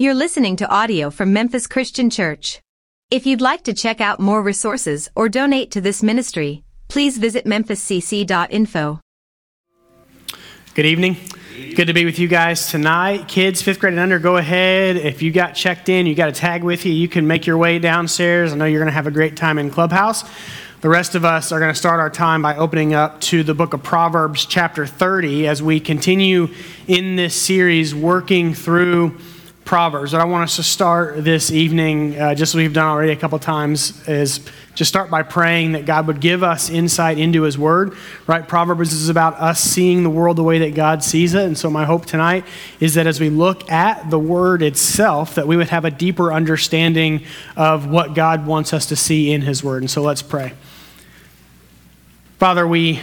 You're listening to audio from Memphis Christian Church. If you'd like to check out more resources or donate to this ministry, please visit memphiscc.info. Good evening. Good to be with you guys tonight. Kids, fifth grade and under, go ahead. If you got checked in, you got a tag with you, you can make your way downstairs. I know you're going to have a great time in Clubhouse. The rest of us are going to start our time by opening up to the book of Proverbs, chapter 30, as we continue in this series working through Proverbs. What I want us to start this evening, uh, just as we've done already a couple times, is just start by praying that God would give us insight into His Word. Right? Proverbs is about us seeing the world the way that God sees it. And so my hope tonight is that as we look at the Word itself, that we would have a deeper understanding of what God wants us to see in His Word. And so let's pray. Father, we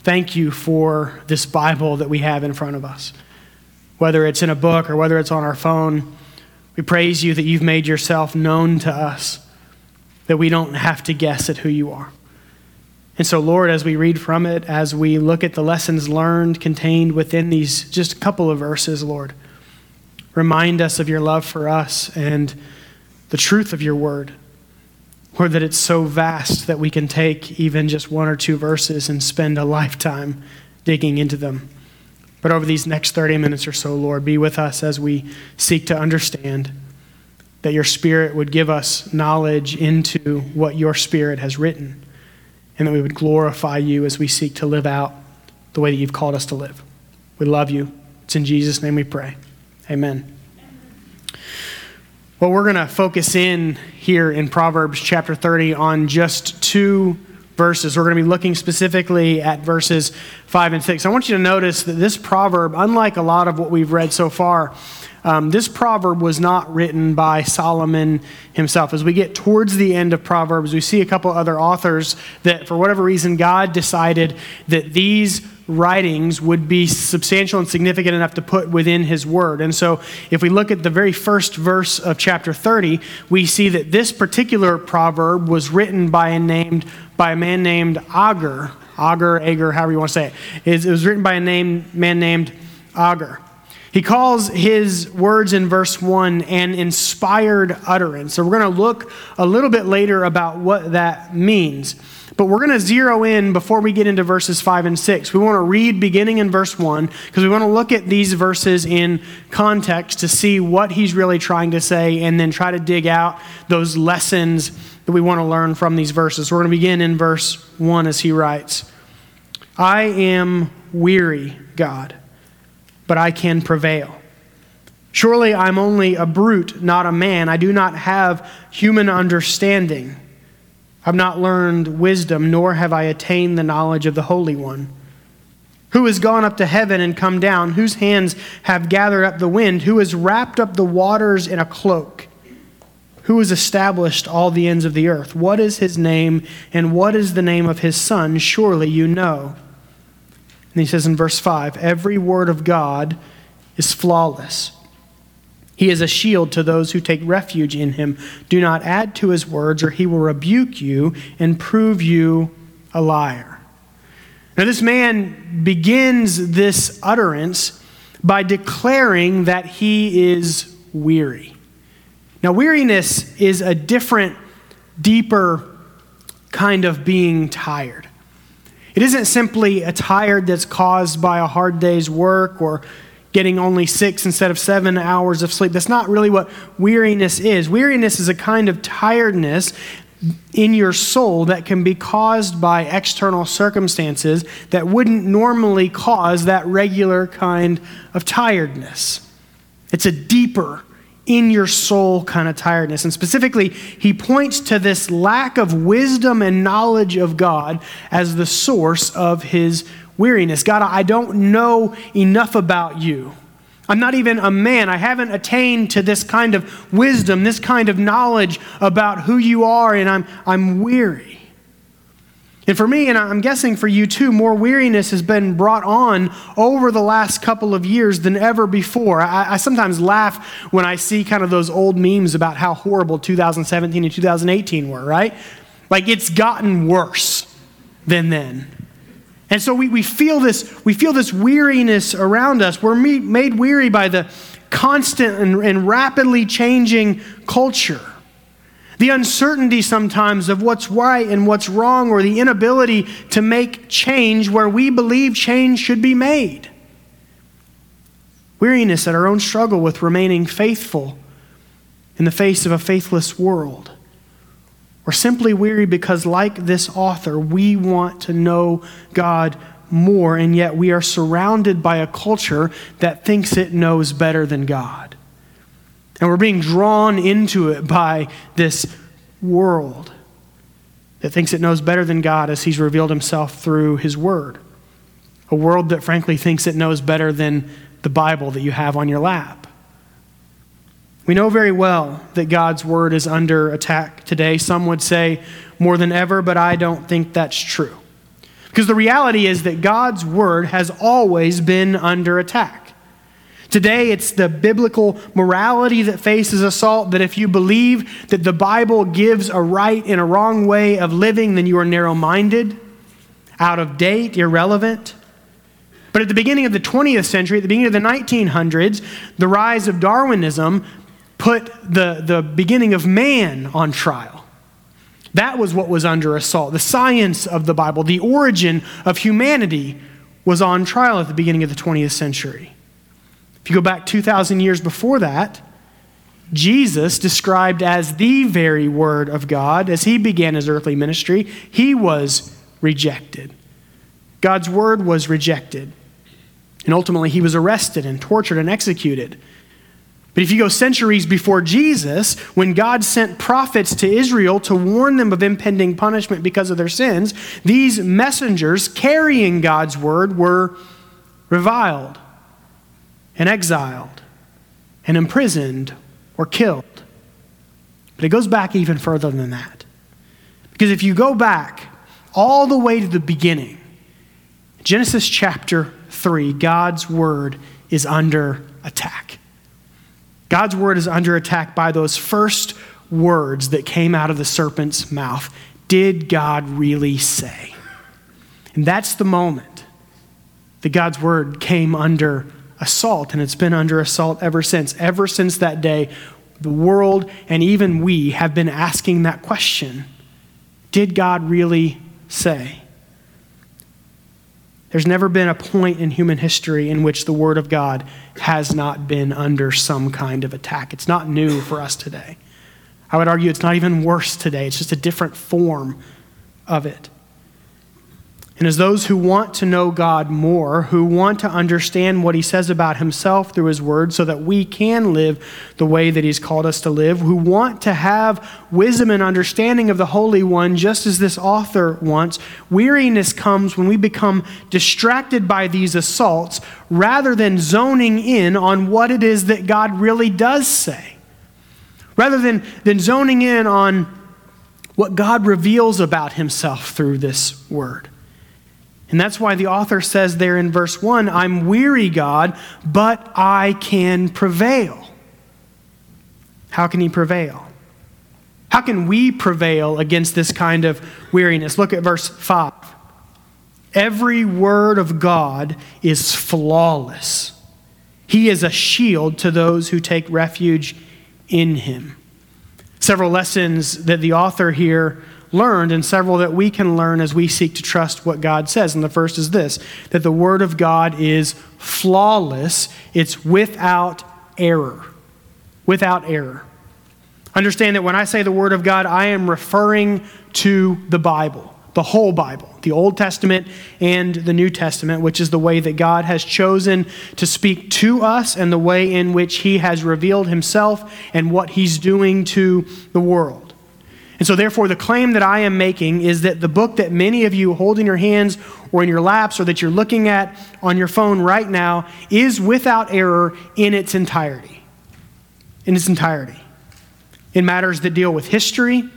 thank you for this Bible that we have in front of us whether it's in a book or whether it's on our phone. We praise you that you've made yourself known to us, that we don't have to guess at who you are. And so, Lord, as we read from it, as we look at the lessons learned contained within these just a couple of verses, Lord, remind us of your love for us and the truth of your word. Or that it's so vast that we can take even just one or two verses and spend a lifetime digging into them. But over these next 30 minutes or so, Lord, be with us as we seek to understand that your Spirit would give us knowledge into what your Spirit has written, and that we would glorify you as we seek to live out the way that you've called us to live. We love you. It's in Jesus' name we pray. Amen. Well, we're going to focus in here in Proverbs chapter 30 on just two verses. We're going to be looking specifically at verses 5 and 6. I want you to notice that this proverb, unlike a lot of what we've read so far, um, this proverb was not written by Solomon himself. As we get towards the end of Proverbs, we see a couple other authors that, for whatever reason, God decided that these writings would be substantial and significant enough to put within his word. And so, if we look at the very first verse of chapter 30, we see that this particular proverb was written by a, named, by a man named Agur. Agur, Agur, however you want to say it. It was written by a name, man named Agur. He calls his words in verse 1 an inspired utterance. So we're going to look a little bit later about what that means. But we're going to zero in before we get into verses 5 and 6. We want to read beginning in verse 1 because we want to look at these verses in context to see what he's really trying to say and then try to dig out those lessons that we want to learn from these verses. We're going to begin in verse 1 as he writes I am weary, God but I can prevail. Surely I'm only a brute, not a man. I do not have human understanding. I've not learned wisdom, nor have I attained the knowledge of the Holy One. Who has gone up to heaven and come down? Whose hands have gathered up the wind? Who has wrapped up the waters in a cloak? Who has established all the ends of the earth? What is his name, and what is the name of his son? Surely you know. And he says in verse 5 every word of God is flawless. He is a shield to those who take refuge in him. Do not add to his words, or he will rebuke you and prove you a liar. Now, this man begins this utterance by declaring that he is weary. Now, weariness is a different, deeper kind of being tired. It isn't simply a tired that's caused by a hard day's work or getting only six instead of seven hours of sleep. That's not really what weariness is. Weariness is a kind of tiredness in your soul that can be caused by external circumstances that wouldn't normally cause that regular kind of tiredness. It's a deeper in your soul kind of tiredness. And specifically, he points to this lack of wisdom and knowledge of God as the source of his weariness. God, I don't know enough about you. I'm not even a man. I haven't attained to this kind of wisdom, this kind of knowledge about who you are, and I'm, I'm weary. And for me, and I'm guessing for you too, more weariness has been brought on over the last couple of years than ever before. I, I, sometimes laugh when I see kind of those old memes about how horrible 2017 and 2018 were, right? Like it's gotten worse than then. And so we, we, feel this, we feel this weariness around us. We're made weary by the constant and, and rapidly changing culture. The uncertainty sometimes of what's right and what's wrong, or the inability to make change where we believe change should be made. Weariness at our own struggle with remaining faithful in the face of a faithless world. Or simply weary because, like this author, we want to know God more, and yet we are surrounded by a culture that thinks it knows better than God. And we're being drawn into it by this world that thinks it knows better than God as He's revealed Himself through His Word. A world that frankly thinks it knows better than the Bible that you have on your lap. We know very well that God's Word is under attack today. Some would say more than ever, but I don't think that's true. Because the reality is that God's Word has always been under attack. Today, it's the biblical morality that faces assault that if you believe that the Bible gives a right and a wrong way of living, then you are narrow minded, out of date, irrelevant. But at the beginning of the 20th century, at the beginning of the 1900s, the rise of Darwinism put the, the beginning of man on trial. That was what was under assault. The science of the Bible, the origin of humanity, was on trial at the beginning of the 20th century. If you go back 2,000 years before that, Jesus, described as the very Word of God, as he began his earthly ministry, he was rejected. God's Word was rejected. And ultimately, he was arrested and tortured and executed. But if you go centuries before Jesus, when God sent prophets to Israel to warn them of impending punishment because of their sins, these messengers carrying God's word were reviled and exiled and imprisoned or killed. But it goes back even further than that. Because if you go back all the way to the beginning, Genesis chapter 3, God's word is under attack. God's word is under attack by those first words that came out of the serpent's mouth. Did God really say? And that's the moment that God's word came under assault, and it's been under assault ever since. Ever since that day, the world and even we have been asking that question Did God really say? There's never been a point in human history in which the Word of God has not been under some kind of attack. It's not new for us today. I would argue it's not even worse today, it's just a different form of it. And as those who want to know God more, who want to understand what He says about Himself through His Word so that we can live the way that He's called us to live, who want to have wisdom and understanding of the Holy One, just as this author wants, weariness comes when we become distracted by these assaults rather than zoning in on what it is that God really does say. Rather than, than zoning in on what God reveals about Himself through this Word. And that's why the author says there in verse 1 I'm weary, God, but I can prevail. How can he prevail? How can we prevail against this kind of weariness? Look at verse 5. Every word of God is flawless. He is a shield to those who take refuge in him. Several lessons that the author here learned and several that we can learn as we seek to trust what God says. And the first is this that the Word of God is flawless, it's without error. Without error. Understand that when I say the Word of God, I am referring to the Bible, the whole Bible, the Old Testament and the New Testament, which is the way that God has chosen to speak to us and the way in which He has revealed Himself and what He's doing to the world. And so, therefore, the claim that I am making is that the book that many of you hold in your hands or in your laps or that you're looking at on your phone right now is without error in its entirety. In its entirety. In matters that deal with history,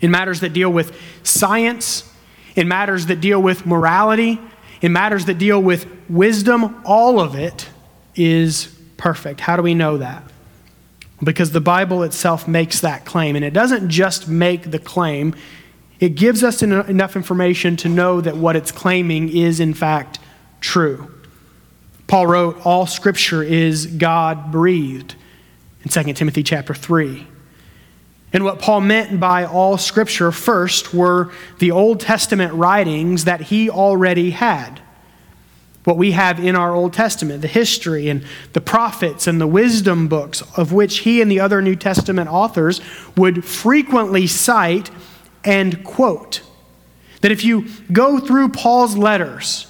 in matters that deal with science, in matters that deal with morality, in matters that deal with wisdom, all of it is perfect. How do we know that? Because the Bible itself makes that claim. And it doesn't just make the claim, it gives us enough information to know that what it's claiming is, in fact, true. Paul wrote, All scripture is God breathed in 2 Timothy chapter 3. And what Paul meant by all scripture first were the Old Testament writings that he already had. What we have in our Old Testament, the history and the prophets and the wisdom books, of which he and the other New Testament authors would frequently cite and quote. That if you go through Paul's letters,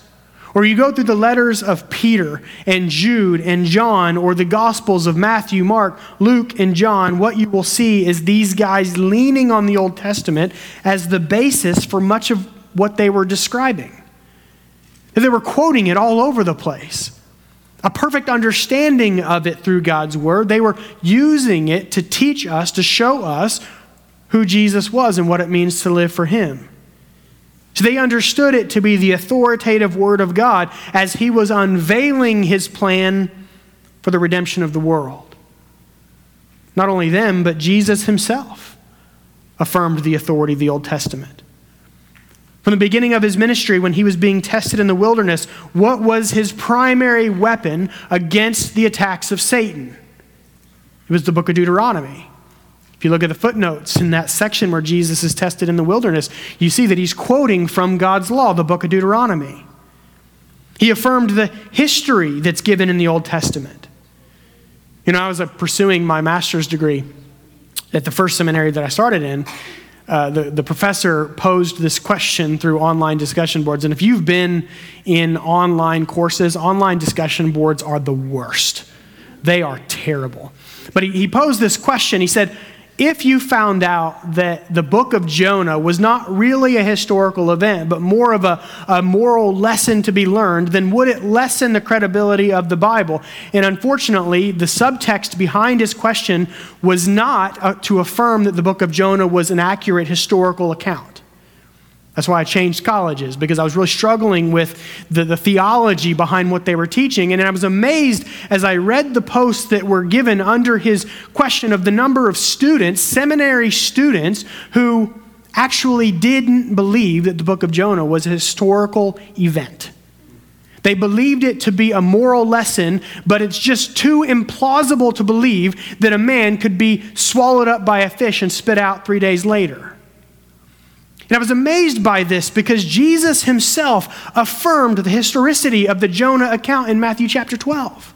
or you go through the letters of Peter and Jude and John, or the Gospels of Matthew, Mark, Luke, and John, what you will see is these guys leaning on the Old Testament as the basis for much of what they were describing. They were quoting it all over the place. A perfect understanding of it through God's Word. They were using it to teach us, to show us who Jesus was and what it means to live for Him. So they understood it to be the authoritative word of God as he was unveiling his plan for the redemption of the world. Not only them, but Jesus himself affirmed the authority of the Old Testament. From the beginning of his ministry, when he was being tested in the wilderness, what was his primary weapon against the attacks of Satan? It was the book of Deuteronomy. If you look at the footnotes in that section where Jesus is tested in the wilderness, you see that he's quoting from God's law, the book of Deuteronomy. He affirmed the history that's given in the Old Testament. You know, I was pursuing my master's degree at the first seminary that I started in. Uh, the, the professor posed this question through online discussion boards. And if you've been in online courses, online discussion boards are the worst. They are terrible. But he, he posed this question. He said, if you found out that the book of Jonah was not really a historical event, but more of a, a, moral lesson to be learned, then would it lessen the credibility of the Bible? And unfortunately, the subtext behind his question was not uh, to affirm that the book of Jonah was an accurate historical account. That's why I changed colleges, because I was really struggling with the, the theology behind what they were teaching. And I was amazed as I read the posts that were given under his question of the number of students, seminary students, who actually didn't believe that the book of Jonah was a historical event. They believed it to be a moral lesson, but it's just too implausible to believe that a man could be swallowed up by a fish and spit out three days later. And I was amazed by this because Jesus himself affirmed the historicity of the Jonah account in Matthew chapter 12.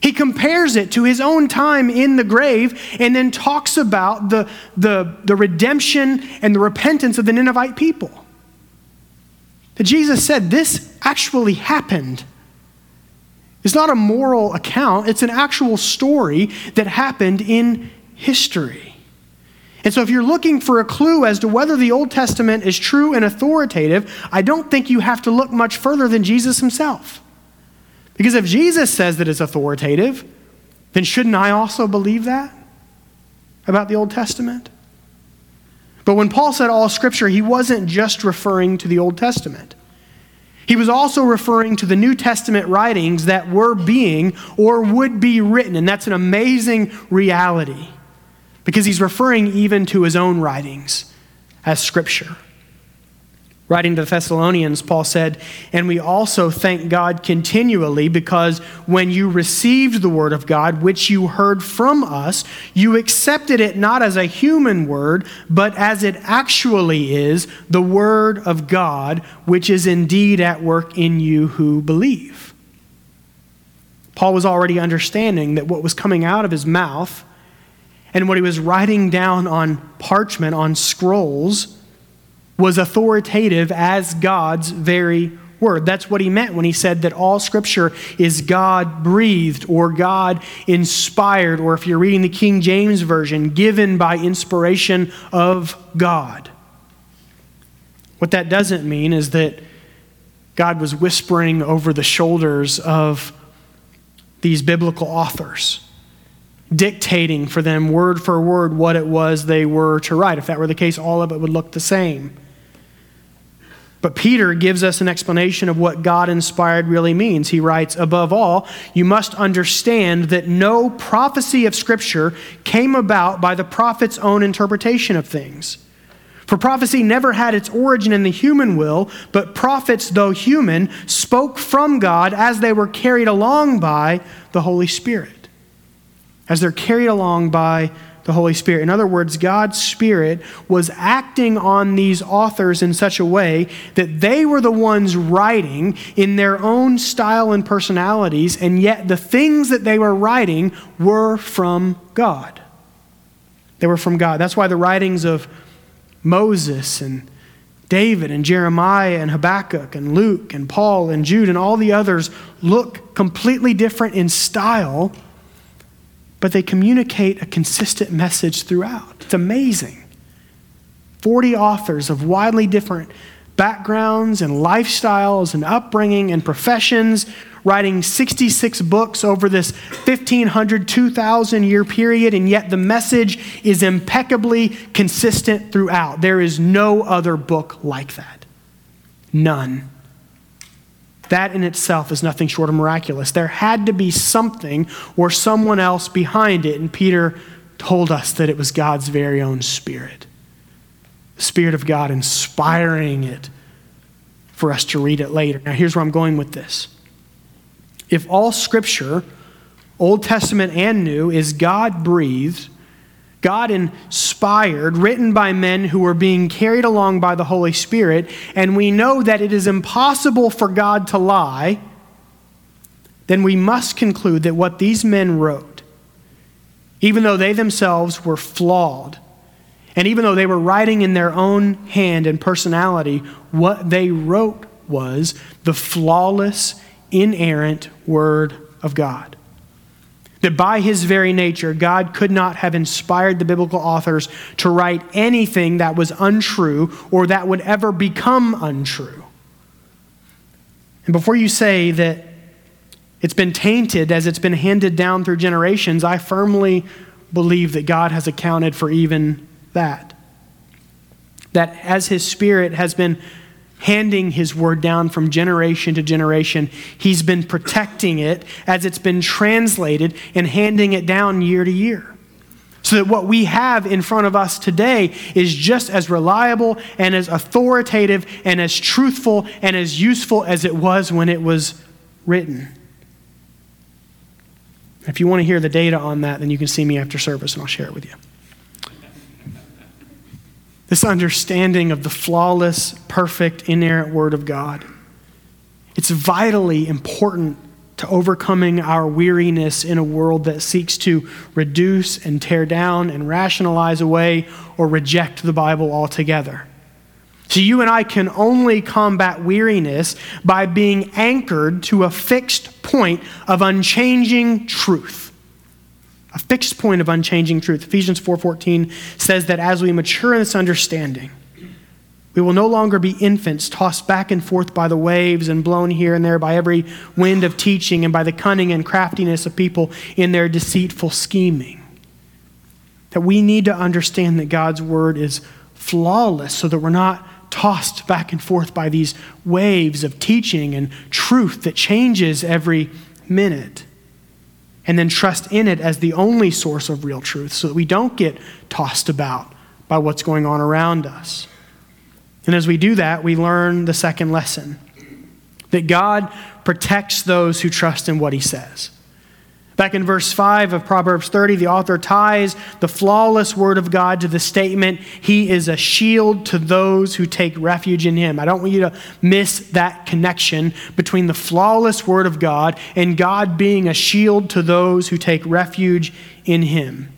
He compares it to his own time in the grave and then talks about the, the, the redemption and the repentance of the Ninevite people. That Jesus said this actually happened. It's not a moral account, it's an actual story that happened in history. And so, if you're looking for a clue as to whether the Old Testament is true and authoritative, I don't think you have to look much further than Jesus himself. Because if Jesus says that it's authoritative, then shouldn't I also believe that about the Old Testament? But when Paul said all scripture, he wasn't just referring to the Old Testament. He was also referring to the New Testament writings that were being or would be written, and that's an amazing reality because he's referring even to his own writings as scripture. Writing to the Thessalonians, Paul said, And we also thank God continually because when you received the word of God, which you heard from us, you accepted it not as a human word, but as it actually is, the word of God, which is indeed at work in you who believe. Paul was already understanding that what was coming out of his mouth and what he was writing down on parchment, on scrolls, was authoritative as God's very word. That's what he meant when he said that all scripture is God breathed or God inspired, or if you're reading the King James Version, given by inspiration of God. What that doesn't mean is that God was whispering over the shoulders of these biblical authors dictating for them word for word what it was they were to write. If that were the case, all of it would look the same. But Peter gives us an explanation of what God inspired really means. He writes, Above all, you must understand that no prophecy of Scripture came about by the prophet's own interpretation of things. For prophecy never had its origin in the human will, but prophets, though human, spoke from God as they were carried along by the Holy Spirit. As they're carried along by the Holy Spirit. In other words, God's Spirit was acting on these authors in such a way that they were the ones writing in their own style and personalities, and yet the things that they were writing were from God. They were from God. That's why the writings of Moses and David and Jeremiah and Habakkuk and Luke and Paul and Jude and all the others look completely different in style, but they communicate a consistent message throughout. It's amazing. 40 authors of widely different backgrounds and lifestyles and upbringing and professions writing 66 books over this 1500, 2000 year period, and yet the message is impeccably consistent throughout. There is no other book like that. None. That in itself is nothing short of miraculous. There had to be something or someone else behind it, and Peter told us that it was God's very own Spirit. The Spirit of God inspiring it for us to read it later. Now, here's where I'm going with this if all scripture, Old Testament and New, is God breathed, God inspired, written by men who were being carried along by the Holy Spirit, and we know that it is impossible for God to lie, then we must conclude that what these men wrote, even though they themselves were flawed, and even though they were writing in their own hand and personality, what they wrote was the flawless inerrant Word of God. That by his very nature, God could not have inspired the biblical authors to write anything that was untrue or that would ever become untrue. And before you say that it's been tainted as it's been handed down through generations, I firmly believe that God has accounted for even that. That as his spirit has been handing his word down from generation to generation. He's been protecting it as it's been translated and handing it down year to year. So that what we have in front of us today is just as reliable and as authoritative and as truthful and as useful as it was when it was written. If you want to hear the data on that, then you can see me after service and I'll share it with you this understanding of the flawless, perfect, inerrant Word of God. It's vitally important to overcoming our weariness in a world that seeks to reduce and tear down and rationalize away or reject the Bible altogether. So, you and I can only combat weariness by being anchored to a fixed point of unchanging truth a fixed point of unchanging truth. Ephesians 4:14 says that as we mature in this understanding, we will no longer be infants tossed back and forth by the waves and blown here and there by every wind of teaching and by the cunning and craftiness of people in their deceitful scheming. That we need to understand that God's word is flawless so that we're not tossed back and forth by these waves of teaching and truth that changes every minute and then trust in it as the only source of real truth so that we don't get tossed about by what's going on around us. And as we do that, we learn the second lesson that God protects those who trust in what he says. Back in verse 5 of Proverbs 30, the author ties the flawless word of God to the statement, He is a shield to those who take refuge in Him. I don't want you to miss that connection between the flawless word of God and God being a shield to those who take refuge in Him.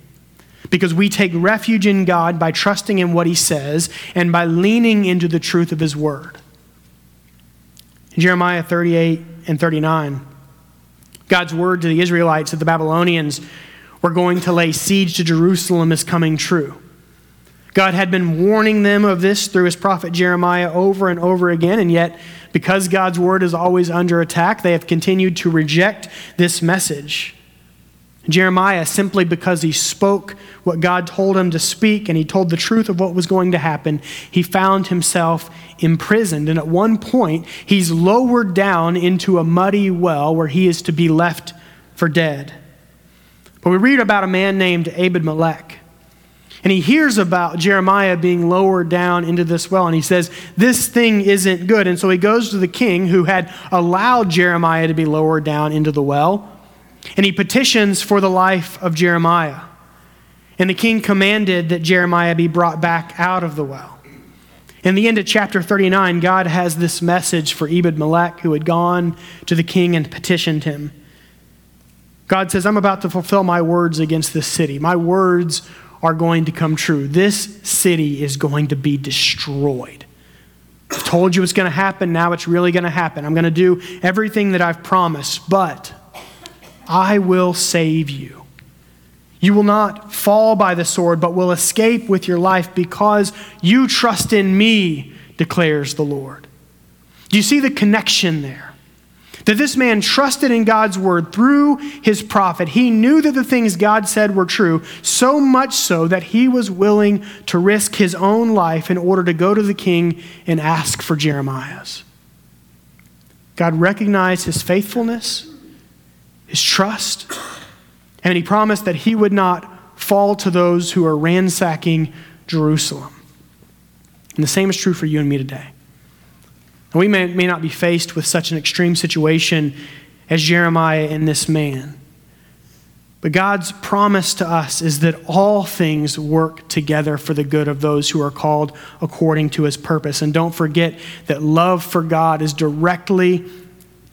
Because we take refuge in God by trusting in what He says and by leaning into the truth of His word. Jeremiah 38 and 39, God's word to the Israelites that the Babylonians were going to lay siege to Jerusalem is coming true. God had been warning them of this through his prophet Jeremiah over and over again, and yet, because God's word is always under attack, they have continued to reject this message. Jeremiah, simply because he spoke what God told him to speak and he told the truth of what was going to happen, he found himself imprisoned. And at one point, he's lowered down into a muddy well where he is to be left for dead. But we read about a man named Ebed Melech. And he hears about Jeremiah being lowered down into this well, and he says, This thing isn't good. And so he goes to the king who had allowed Jeremiah to be lowered down into the well, and he petitions for the life of Jeremiah. And the king commanded that Jeremiah be brought back out of the well. In the end of chapter 39, God has this message for Ebed Melech, who had gone to the king and petitioned him. God says, I'm about to fulfill my words against this city. My words are going to come true. This city is going to be destroyed. I've told you it's going to happen. Now it's really going to happen. I'm going to do everything that I've promised, but I will save you. You will not fall by the sword, but will escape with your life because you trust in me, declares the Lord. Do you see the connection there? That this man trusted in God's word through his prophet. He knew that the things God said were true, so much so that he was willing to risk his own life in order to go to the king and ask for Jeremiah's. God recognized his faithfulness, his trust, and he promised that he would not fall to those who are ransacking Jerusalem. And the same is true for you and me today. And we may, may not be faced with such an extreme situation as Jeremiah and this man. But God's promise to us is that all things work together for the good of those who are called according to his purpose. And don't forget that love for God is directly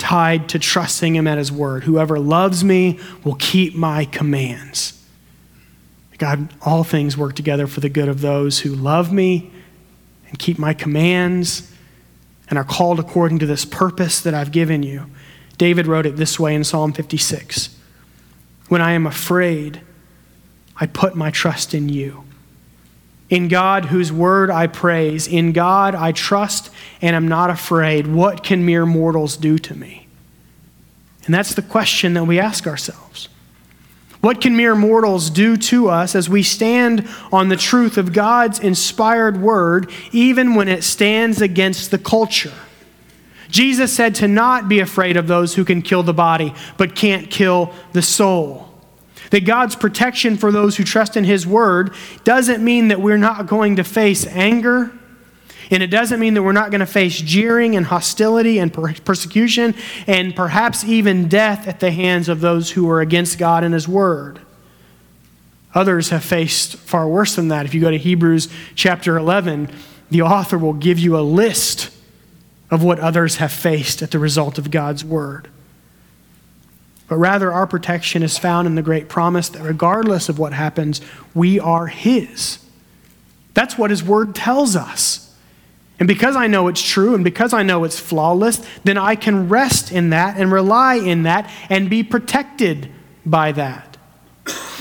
tied to trusting him at his word. Whoever loves me will keep my commands. God, all things work together for the good of those who love me and keep my commands and are called according to this purpose that I've given you. David wrote it this way in Psalm 56 When I am afraid, I put my trust in you. In God, whose word I praise, in God I trust and am not afraid. What can mere mortals do to me? And that's the question that we ask ourselves. What can mere mortals do to us as we stand on the truth of God's inspired word, even when it stands against the culture? Jesus said to not be afraid of those who can kill the body, but can't kill the soul. That God's protection for those who trust in His word doesn't mean that we're not going to face anger and it doesn't mean that we're not going to face jeering and hostility and per- persecution and perhaps even death at the hands of those who are against God and His Word. Others have faced far worse than that. If you go to Hebrews chapter 11, the author will give you a list of what others have faced at the result of God's Word. But rather, our protection is found in the great promise that regardless of what happens, we are His. That's what His Word tells us. And because I know it's true and because I know it's flawless, then I can rest in that and rely in that and be protected by that.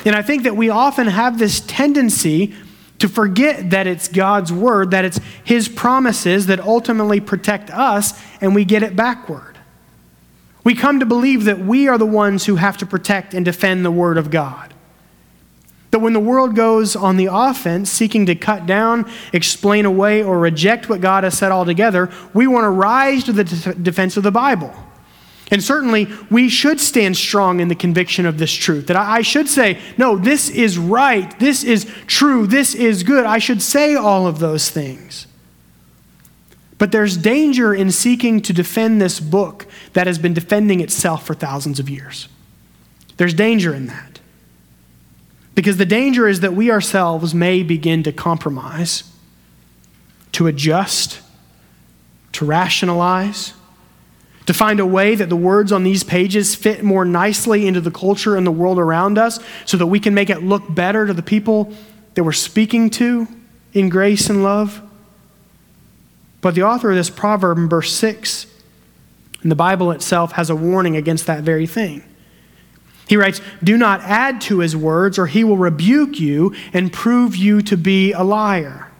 And I think that we often have this tendency to forget that it's God's word, that it's His promises that ultimately protect us, and we get it backward. We come to believe that we are the ones who have to protect and defend the word of God. That when the world goes on the offense, seeking to cut down, explain away, or reject what God has said altogether, we want to rise to the defense of the Bible. And certainly, we should stand strong in the conviction of this truth. That I should say, no, this is right, this is true, this is good. I should say all of those things. But there's danger in seeking to defend this book that has been defending itself for thousands of years. There's danger in that. Because the danger is that we ourselves may begin to compromise, to adjust, to rationalize, to find a way that the words on these pages fit more nicely into the culture and the world around us so that we can make it look better to the people that we're speaking to in grace and love. But the author of this proverb in verse 6 in the Bible itself has a warning against that very thing. He writes, Do not add to his words, or he will rebuke you and prove you to be a liar.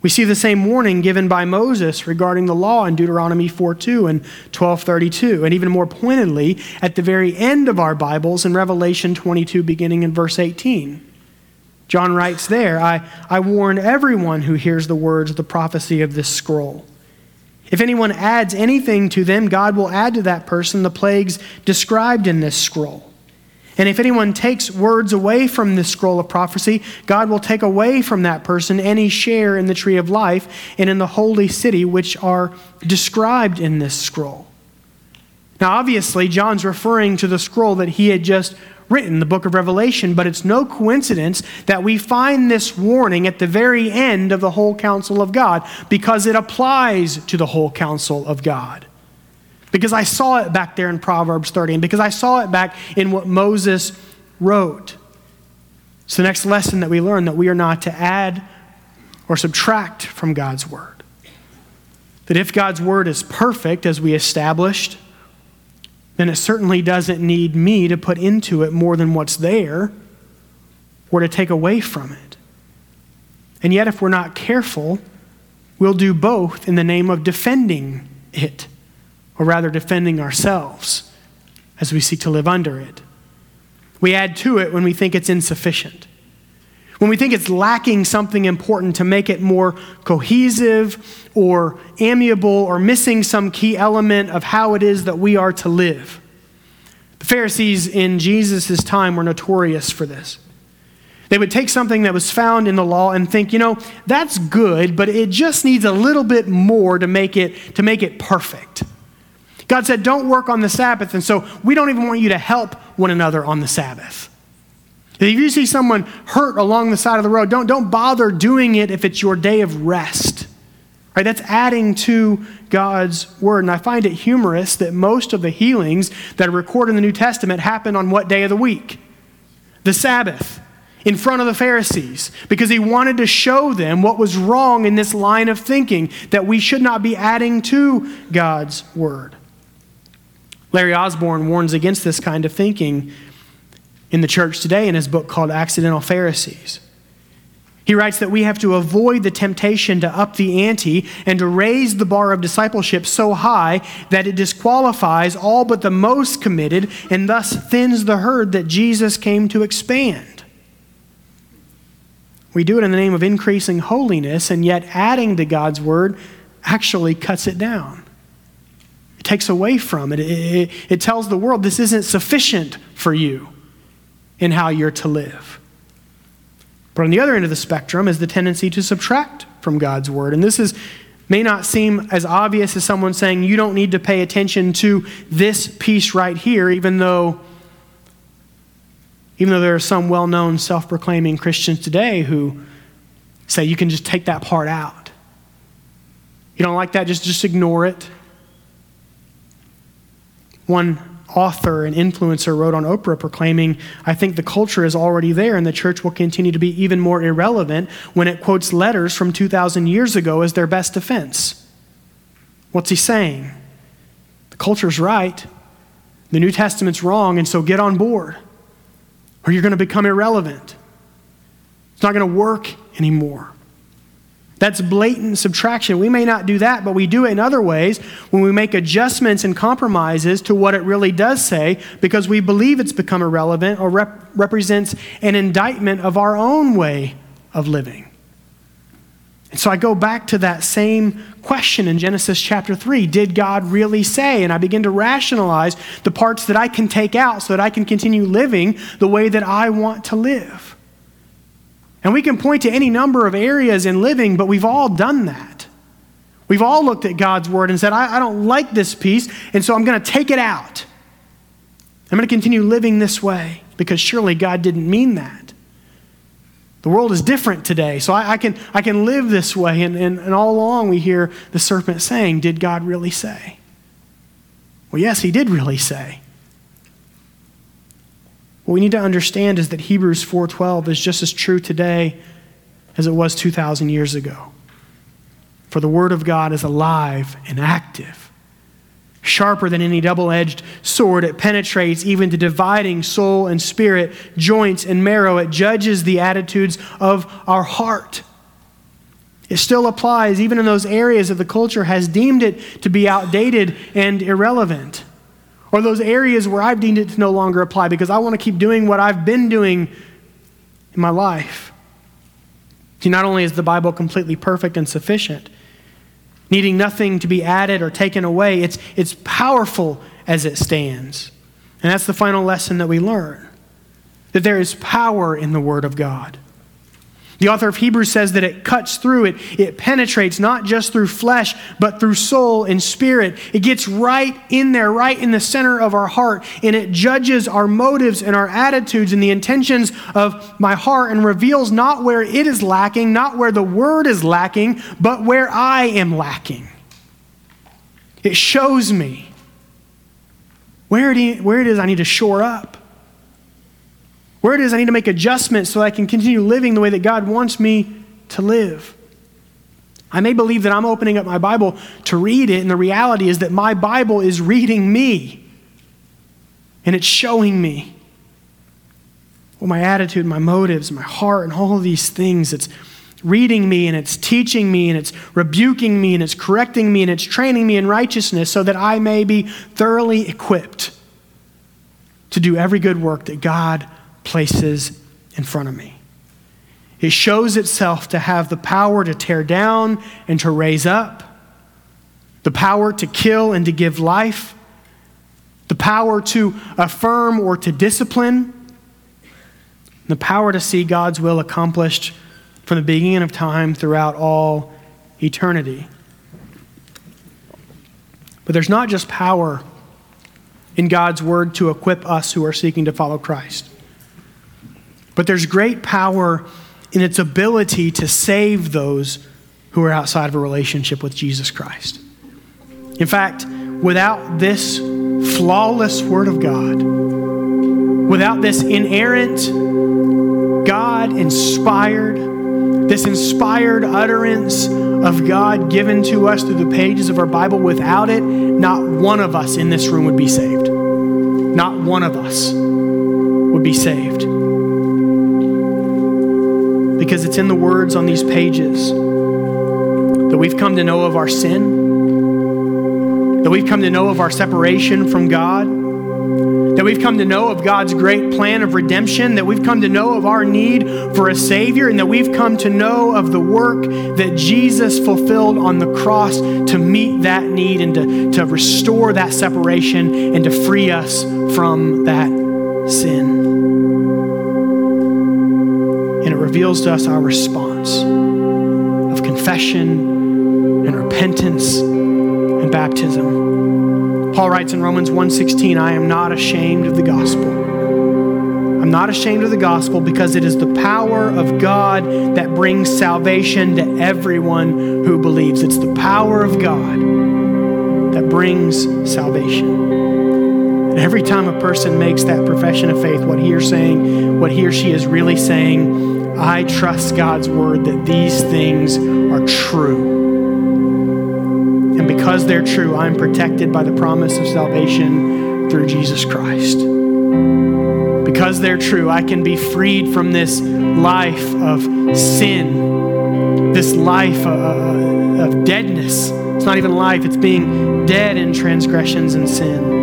We see the same warning given by Moses regarding the law in Deuteronomy 4 2 and 1232, and even more pointedly at the very end of our Bibles in Revelation 22, beginning in verse 18. John writes there, I, I warn everyone who hears the words of the prophecy of this scroll. If anyone adds anything to them, God will add to that person the plagues described in this scroll. And if anyone takes words away from this scroll of prophecy, God will take away from that person any share in the tree of life and in the holy city which are described in this scroll. Now, obviously, John's referring to the scroll that he had just written, the book of Revelation, but it's no coincidence that we find this warning at the very end of the whole counsel of God because it applies to the whole counsel of God because I saw it back there in Proverbs 30, and because I saw it back in what Moses wrote. It's the next lesson that we learn that we are not to add or subtract from God's word. That if God's word is perfect, as we established, then it certainly doesn't need me to put into it more than what's there or to take away from it. And yet, if we're not careful, we'll do both in the name of defending it or rather defending ourselves as we seek to live under it. We add to it when we think it's insufficient. When we think it's lacking something important to make it more cohesive or amiable or missing some key element of how it is that we are to live. The Pharisees in Jesus' time were notorious for this. They would take something that was found in the law and think, you know, that's good, but it just needs a little bit more to make it, to make it perfect. God said, don't work on the Sabbath, and so we don't even want you to help one another on the Sabbath. If you see someone hurt along the side of the road, don't, don't bother doing it if it's your day of rest. Right? That's adding to God's word. And I find it humorous that most of the healings that are recorded in the New Testament happen on what day of the week? The Sabbath, in front of the Pharisees, because he wanted to show them what was wrong in this line of thinking, that we should not be adding to God's word. Larry Osborne warns against this kind of thinking in the church today in his book called Accidental Pharisees. He writes that we have to avoid the temptation to up the ante and to raise the bar of discipleship so high that it disqualifies all but the most committed and thus thins the herd that Jesus came to expand. We do it in the name of increasing holiness, and yet adding to God's word actually cuts it down It takes away from it. It, it. it tells the world this isn't sufficient for you in how you're to live. But on the other end of the spectrum is the tendency to subtract from God's word. And this is may not seem as obvious as someone saying you don't need to pay attention to this piece right here, even though even though there are some well-known self-proclaiming Christians today who say you can just take that part out. You don't like that, just, just ignore it. One author and influencer wrote on Oprah proclaiming, I think the culture is already there and the church will continue to be even more irrelevant when it quotes letters from 2,000 years ago as their best defense. What's he saying? The culture's right, the New Testament's wrong, and so get on board, or you're going to become irrelevant. It's not going to work anymore. That's blatant subtraction. We may not do that, but we do it in other ways when we make adjustments and compromises to what it really does say because we believe it's become irrelevant or rep- represents an indictment of our own way of living. And so I go back to that same question in Genesis chapter 3 Did God really say? And I begin to rationalize the parts that I can take out so that I can continue living the way that I want to live. And we can point to any number of areas in living, but we've all done that. We've all looked at God's word and said, I, I don't like this piece, and so I'm going to take it out. I'm going to continue living this way because surely God didn't mean that. The world is different today, so I, I can, I can live this way. And, and, and all along we hear the serpent saying, Did God really say? Well, yes, he did really say. What we need to understand is that Hebrews 4:12 is just as true today as it was 2000 years ago. For the word of God is alive and active, sharper than any double-edged sword. It penetrates even to dividing soul and spirit, joints and marrow. It judges the attitudes of our heart. It still applies even in those areas that the culture has deemed it to be outdated and irrelevant or those areas where I've deemed it to no longer apply because I want to keep doing what I've been doing in my life. See, not only is the Bible completely perfect and sufficient, needing nothing to be added or taken away, it's, it's powerful as it stands. And that's the final lesson that we learn. that there is power in the Word of God. The author of Hebrews says that it cuts through, it, it penetrates not just through flesh, but through soul and spirit. It gets right in there, right in the center of our heart, and it judges our motives and our attitudes and the intentions of my heart and reveals not where it is lacking, not where the word is lacking, but where I am lacking. It shows me where where it is I need to shore up. Where it is I need to make adjustments so I can continue living the way that God wants me to live. I may believe that I'm opening up my Bible to read it, and the reality is that my Bible is reading me. And it's showing me well, my attitude, my motives, my heart, and all of these things. It's reading me, and it's teaching me, and it's rebuking me, and it's correcting me, and it's training me in righteousness so that I may be thoroughly equipped to do every good work that God places in front of me. It shows itself to have the power to tear down and to raise up, the power to kill and to give life, the power to affirm or to discipline, the power to see God's will accomplished from the beginning of time throughout all eternity. But there's not just power in God's word to equip us who are seeking to follow Christ. But there's great power in its ability to save those who are outside of a relationship with Jesus Christ. In fact, without this flawless Word of God, without this inerrant, God inspired, this inspired utterance of God given to us through the pages of our Bible, without it, not one of us in this room would be saved. Not one of us would be saved because it's in the words on these pages that we've come to know of our sin, that we've come to know of our separation from God, that we've come to know of God's great plan of redemption, that we've come to know of our need for a Savior, and that we've come to know of the work that Jesus fulfilled on the cross to meet that need and to, to restore that separation and to free us from that sin reveals to us our response of confession and repentance and baptism. Paul writes in Romans 1:16, "I am not ashamed of the gospel." I'm not ashamed of the gospel because it is the power of God that brings salvation to everyone who believes. It's the power of God that brings salvation. And every time a person makes that profession of faith, what he or saying, what he or she is really saying I trust God's word that these things are true. And because they're true, I'm protected by the promise of salvation through Jesus Christ. Because they're true, I can be freed from this life of sin, this life uh, of deadness. It's not even life, it's being dead in transgressions and sin.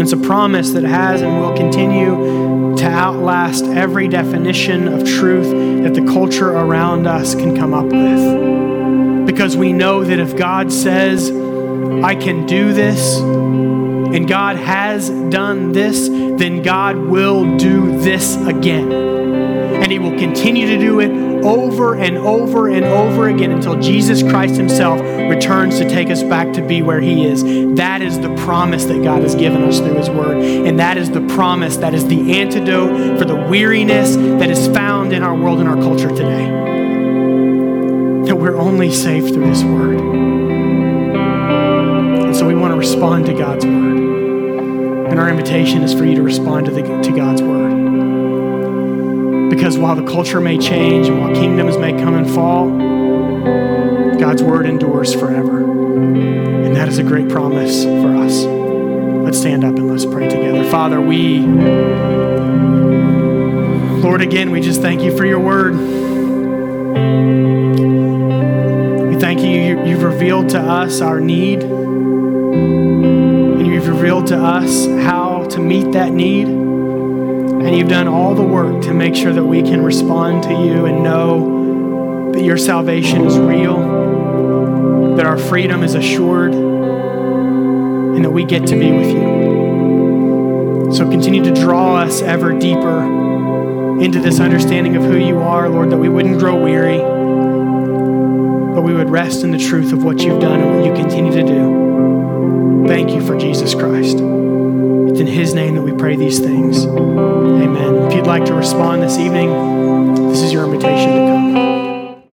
It's a promise that has and will continue to outlast every definition of truth that the culture around us can come up with. Because we know that if God says, I can do this, and God has done this, then God will do this again. And He will continue to do it over and over and over again until Jesus Christ Himself returns to take us back to be where He is. That is the promise that God has given us through His Word. And that is the promise, that is the antidote for the weariness that is found in our world and our culture today. That we're only saved through this Word. And so we want to respond to God's Word. And our invitation is for you to respond to, the, to God's Word. Because while the culture may change and while kingdoms may come and fall, God's word endures forever. And that is a great promise for us. Let's stand up and let's pray together. Father, we, Lord, again, we just thank you for your word. We thank you, you've revealed to us our need, and you've revealed to us how to meet that need. And you've done all the work to make sure that we can respond to you and know that your salvation is real, that our freedom is assured, and that we get to be with you. So continue to draw us ever deeper into this understanding of who you are, Lord, that we wouldn't grow weary, but we would rest in the truth of what you've done and what you continue to do. Thank you for Jesus Christ. It's in His name that we pray these things. Amen. If you'd like to respond this evening, this is your invitation to come.